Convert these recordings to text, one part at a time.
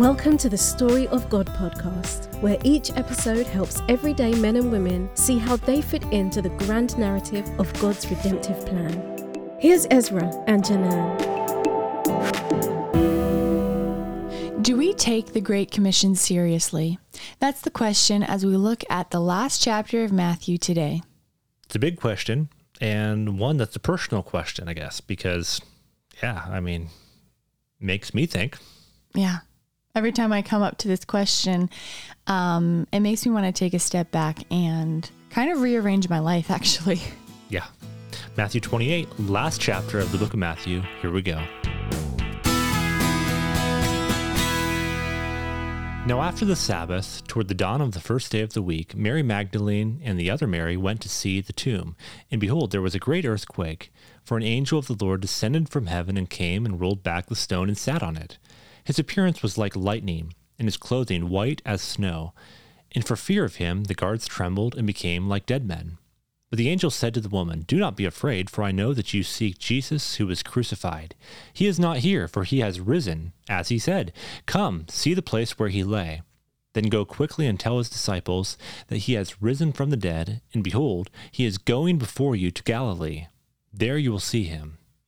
Welcome to the Story of God podcast, where each episode helps everyday men and women see how they fit into the grand narrative of God's redemptive plan. Here's Ezra and Janan. Do we take the Great Commission seriously? That's the question as we look at the last chapter of Matthew today. It's a big question and one that's a personal question, I guess, because, yeah, I mean, makes me think. Yeah. Every time I come up to this question, um, it makes me want to take a step back and kind of rearrange my life, actually. Yeah. Matthew 28, last chapter of the book of Matthew. Here we go. Now, after the Sabbath, toward the dawn of the first day of the week, Mary Magdalene and the other Mary went to see the tomb. And behold, there was a great earthquake, for an angel of the Lord descended from heaven and came and rolled back the stone and sat on it. His appearance was like lightning, and his clothing white as snow. And for fear of him, the guards trembled and became like dead men. But the angel said to the woman, Do not be afraid, for I know that you seek Jesus who was crucified. He is not here, for he has risen, as he said. Come, see the place where he lay. Then go quickly and tell his disciples that he has risen from the dead, and behold, he is going before you to Galilee. There you will see him.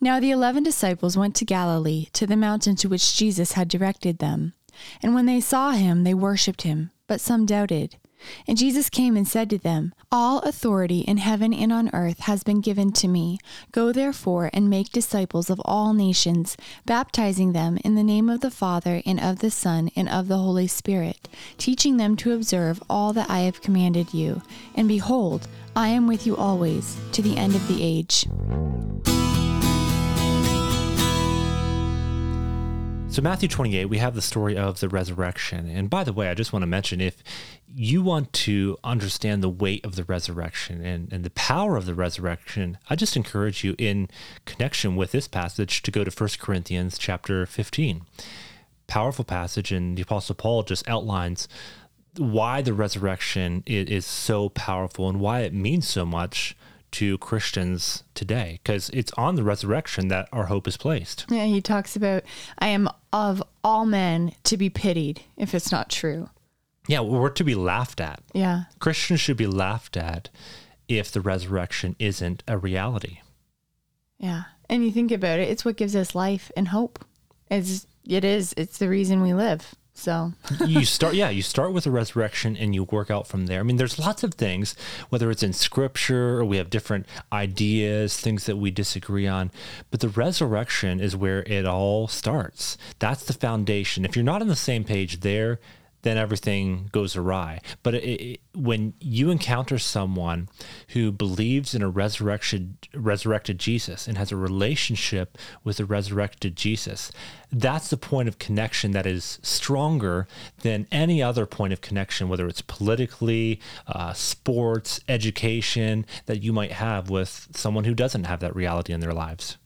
Now the eleven disciples went to Galilee, to the mountain to which Jesus had directed them. And when they saw him, they worshipped him, but some doubted. And Jesus came and said to them, All authority in heaven and on earth has been given to me. Go therefore and make disciples of all nations, baptizing them in the name of the Father, and of the Son, and of the Holy Spirit, teaching them to observe all that I have commanded you. And behold, I am with you always, to the end of the age. So, Matthew 28, we have the story of the resurrection. And by the way, I just want to mention if you want to understand the weight of the resurrection and, and the power of the resurrection, I just encourage you in connection with this passage to go to 1 Corinthians chapter 15. Powerful passage, and the Apostle Paul just outlines why the resurrection is so powerful and why it means so much to Christians today because it's on the resurrection that our hope is placed. Yeah, he talks about, I am of all men to be pitied if it's not true. Yeah, we're to be laughed at. Yeah. Christians should be laughed at if the resurrection isn't a reality. Yeah. And you think about it, it's what gives us life and hope. It's, it is, it's the reason we live. So you start, yeah, you start with the resurrection and you work out from there. I mean, there's lots of things, whether it's in scripture or we have different ideas, things that we disagree on, but the resurrection is where it all starts. That's the foundation. If you're not on the same page there, then everything goes awry. But it, it, when you encounter someone who believes in a resurrection, resurrected Jesus and has a relationship with the resurrected Jesus, that's the point of connection that is stronger than any other point of connection, whether it's politically, uh, sports, education, that you might have with someone who doesn't have that reality in their lives.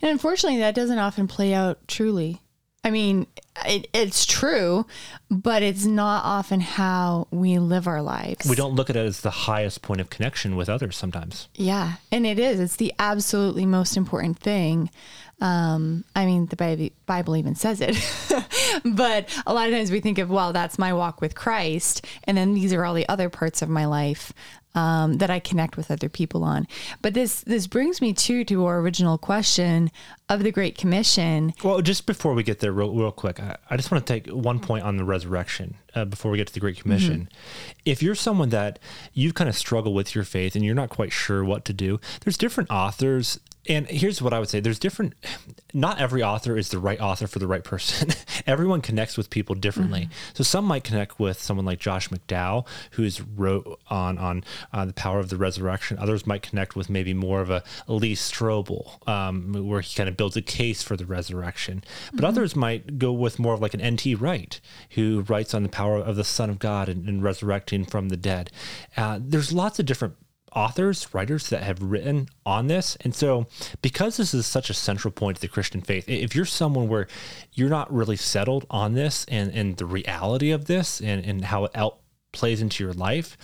And unfortunately, that doesn't often play out truly. I mean, it, it's true, but it's not often how we live our lives. We don't look at it as the highest point of connection with others sometimes. Yeah, and it is. It's the absolutely most important thing. Um, I mean, the Bible even says it, but a lot of times we think of, well, that's my walk with Christ, and then these are all the other parts of my life um, that I connect with other people on. But this this brings me to to our original question of the Great Commission. Well, just before we get there, real, real quick, I, I just want to take one point on the resurrection uh, before we get to the Great Commission. Mm-hmm. If you're someone that you've kind of struggle with your faith and you're not quite sure what to do, there's different authors And here's what I would say there's different, not every author is the right author for the right person. Everyone connects with people differently. Mm-hmm. So some might connect with someone like Josh McDowell, who's wrote on, on uh, the power of the resurrection. Others might connect with maybe more of a Lee Strobel, um, where he kind of builds a case for the resurrection. But mm-hmm. others might go with more of like an N.T. Wright, who writes on the power of the Son of God and, and resurrecting from the dead. Uh, there's lots of different authors, writers that have written on this. And so, because this is such a central point to the Christian faith, if you're someone where you're not really settled on this and, and the reality of this and, and how it out plays into your life,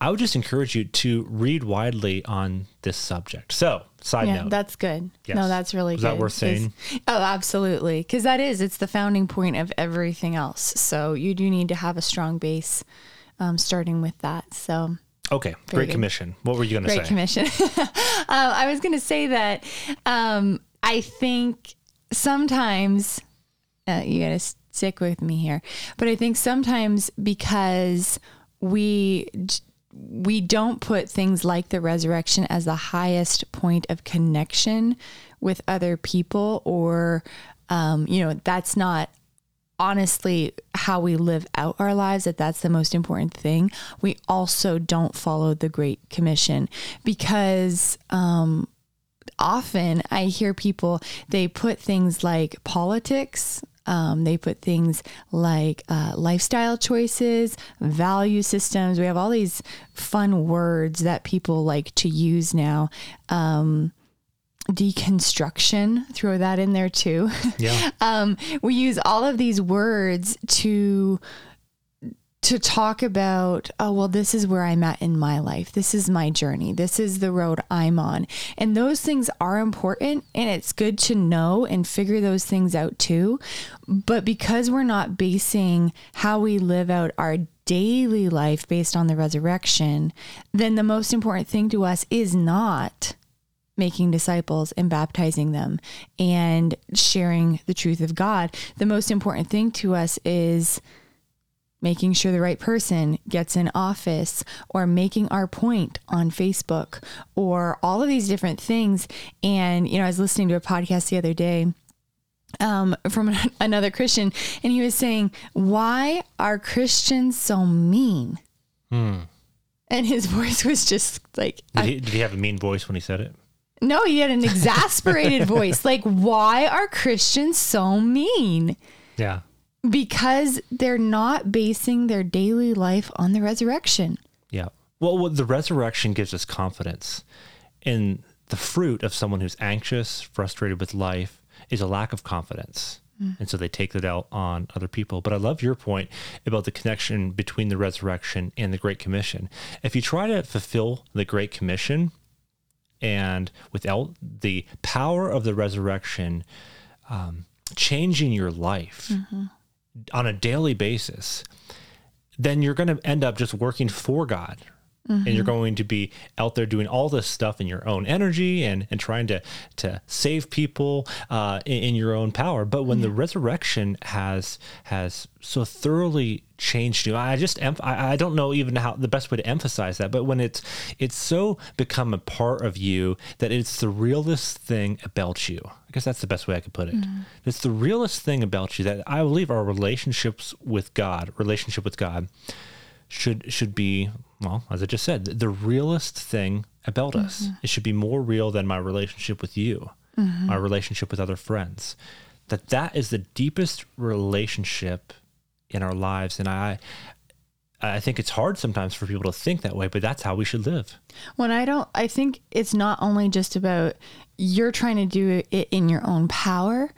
I would just encourage you to read widely on this subject. So, side yeah, note. That's good. Yes. No, that's really is good. Is that worth saying? Oh, absolutely. Because that is, it's the founding point of everything else. So, you do need to have a strong base um, starting with that. So, Okay, Very Great good. Commission. What were you going to say? Great Commission. um, I was going to say that um, I think sometimes uh, you got to stick with me here, but I think sometimes because we we don't put things like the resurrection as the highest point of connection with other people, or um, you know, that's not honestly how we live out our lives that that's the most important thing we also don't follow the great commission because um, often i hear people they put things like politics um, they put things like uh, lifestyle choices, value systems. We have all these fun words that people like to use now. Um, deconstruction, throw that in there too. Yeah. um, we use all of these words to to talk about, oh, well, this is where I'm at in my life. This is my journey. This is the road I'm on. And those things are important and it's good to know and figure those things out too. But because we're not basing how we live out our daily life based on the resurrection, then the most important thing to us is not making disciples and baptizing them and sharing the truth of God. The most important thing to us is making sure the right person gets in office or making our point on Facebook or all of these different things. And, you know, I was listening to a podcast the other day um, from another Christian, and he was saying, Why are Christians so mean? Hmm. And his voice was just like. Did he, did he have a mean voice when he said it? No, he had an exasperated voice. Like, why are Christians so mean? Yeah. Because they're not basing their daily life on the resurrection. Yeah. Well, the resurrection gives us confidence. And the fruit of someone who's anxious, frustrated with life, is a lack of confidence. Mm. And so they take that out on other people. But I love your point about the connection between the resurrection and the Great Commission. If you try to fulfill the Great Commission, and without the power of the resurrection um, changing your life mm-hmm. on a daily basis, then you're going to end up just working for God Mm-hmm. and you're mm-hmm. going to be out there doing all this stuff in your own energy and, and trying to to save people uh, in, in, your own power. But when yeah. the resurrection has has so thoroughly changed you, I just I, I don't know even how the best way to emphasize that. But when it's it's so become a part of you that it's the realest thing about you. I guess that's the best way I could put it. Mm-hmm. It's the realest thing about you that I believe our relationships with God, relationship with God should should be well, as I just said, the realest thing about mm-hmm. us. It should be more real than my relationship with you, mm-hmm. my relationship with other friends. That that is the deepest relationship in our lives, and I. I think it's hard sometimes for people to think that way, but that's how we should live. When I don't, I think it's not only just about you're trying to do it in your own power,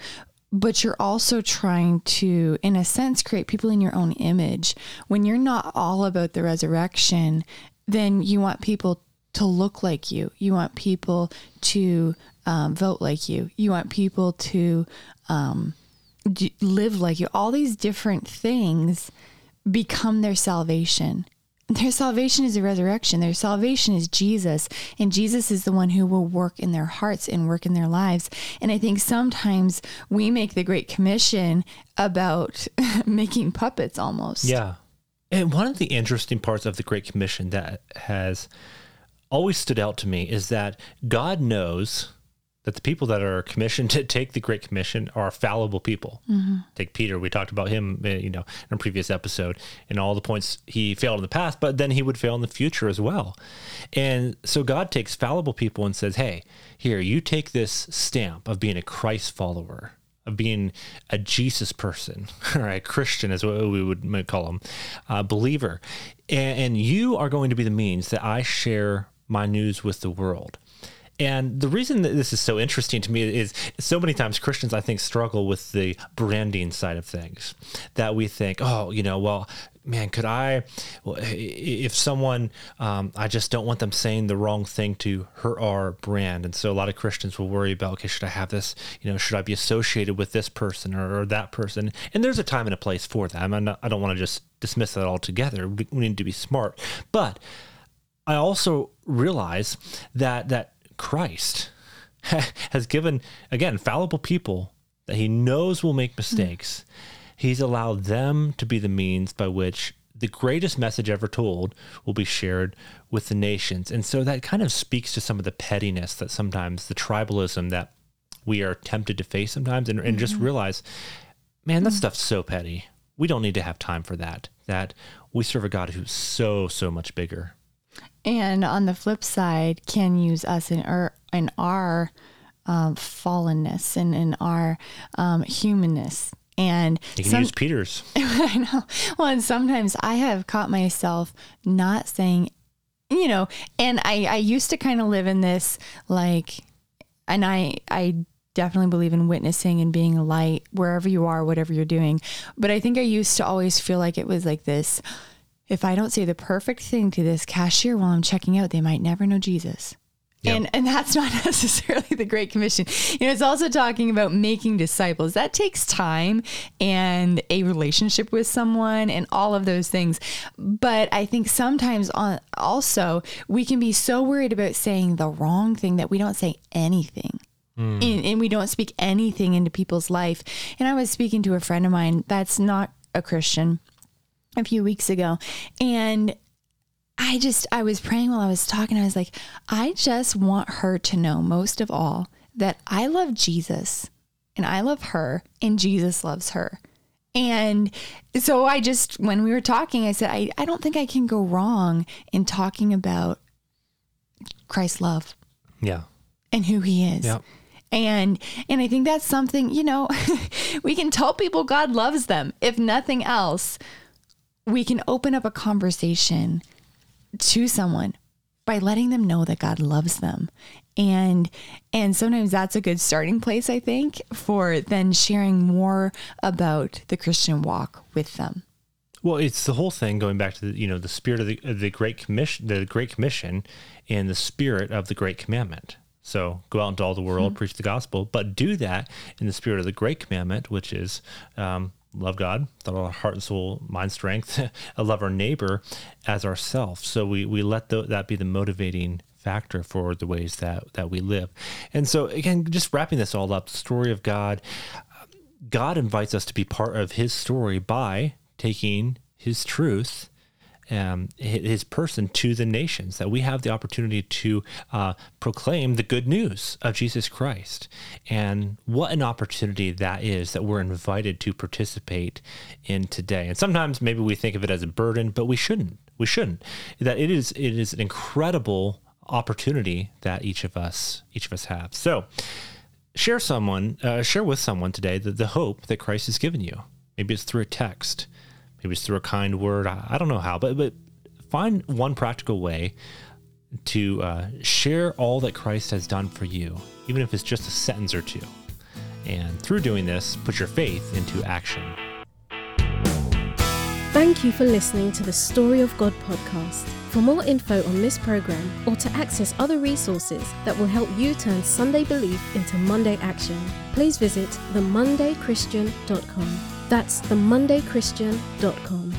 but you're also trying to, in a sense, create people in your own image. When you're not all about the resurrection, then you want people to look like you. You want people to um, vote like you. You want people to um, live like you. All these different things become their salvation. Their salvation is the resurrection. Their salvation is Jesus. And Jesus is the one who will work in their hearts and work in their lives. And I think sometimes we make the Great Commission about making puppets almost. Yeah. And one of the interesting parts of the Great Commission that has always stood out to me is that God knows that the people that are commissioned to take the Great Commission are fallible people. Mm-hmm. Take Peter, we talked about him, uh, you know, in a previous episode, and all the points he failed in the past, but then he would fail in the future as well. And so God takes fallible people and says, "Hey, here, you take this stamp of being a Christ follower." Of being a Jesus person or a Christian, is what we would call them, a believer, and, and you are going to be the means that I share my news with the world. And the reason that this is so interesting to me is so many times Christians, I think, struggle with the branding side of things. That we think, oh, you know, well, man, could I, if someone, um, I just don't want them saying the wrong thing to hurt our brand. And so a lot of Christians will worry about, okay, should I have this, you know, should I be associated with this person or, or that person? And there's a time and a place for that. I'm not, I don't want to just dismiss that altogether. We need to be smart. But I also realize that, that Christ has given, again, fallible people that he knows will make mistakes. Mm. He's allowed them to be the means by which the greatest message ever told will be shared with the nations. And so that kind of speaks to some of the pettiness that sometimes the tribalism that we are tempted to face sometimes and, and mm-hmm. just realize, man, that mm-hmm. stuff's so petty. We don't need to have time for that. That we serve a God who's so, so much bigger. And on the flip side, can use us in our in our um, fallenness and in our um, humanness. And you can some, use Peter's. I know. Well, and sometimes I have caught myself not saying, you know, and I I used to kind of live in this like, and I I definitely believe in witnessing and being a light wherever you are, whatever you're doing. But I think I used to always feel like it was like this if I don't say the perfect thing to this cashier while I'm checking out, they might never know Jesus. Yep. And and that's not necessarily the Great Commission. You know, it's also talking about making disciples. That takes time and a relationship with someone and all of those things. But I think sometimes on also we can be so worried about saying the wrong thing that we don't say anything. Mm. And, and we don't speak anything into people's life. And I was speaking to a friend of mine that's not a Christian a few weeks ago. And I just, I was praying while I was talking. I was like, I just want her to know most of all that I love Jesus and I love her and Jesus loves her. And so I just, when we were talking, I said, I, I don't think I can go wrong in talking about Christ's love. Yeah. And who he is. Yeah. And and I think that's something, you know, we can tell people God loves them if nothing else we can open up a conversation to someone by letting them know that God loves them. And and sometimes that's a good starting place I think for then sharing more about the Christian walk with them. Well, it's the whole thing going back to the you know the spirit of the, of the great commission, the great commission, and the spirit of the great commandment. So go out into all the world, mm-hmm. preach the gospel, but do that in the spirit of the great commandment, which is um, love God with all our heart and soul, mind, strength, love our neighbor as ourselves. So we, we let the, that be the motivating factor for the ways that, that we live. And so, again, just wrapping this all up, the story of God, God invites us to be part of his story by taking his truth um, his person to the nations, that we have the opportunity to uh, proclaim the good news of Jesus Christ. And what an opportunity that is that we're invited to participate in today. And sometimes maybe we think of it as a burden, but we shouldn't. We shouldn't. That it is it is an incredible opportunity that each of us each of us have. So share someone uh, share with someone today the, the hope that Christ has given you. Maybe it's through a text maybe it's through a kind word. I, I don't know how, but but find one practical way to uh, share all that Christ has done for you, even if it's just a sentence or two. And through doing this, put your faith into action. Thank you for listening to the Story of God podcast. For more info on this program or to access other resources that will help you turn Sunday belief into Monday action, please visit themondaychristian.com. That's themondaychristian.com.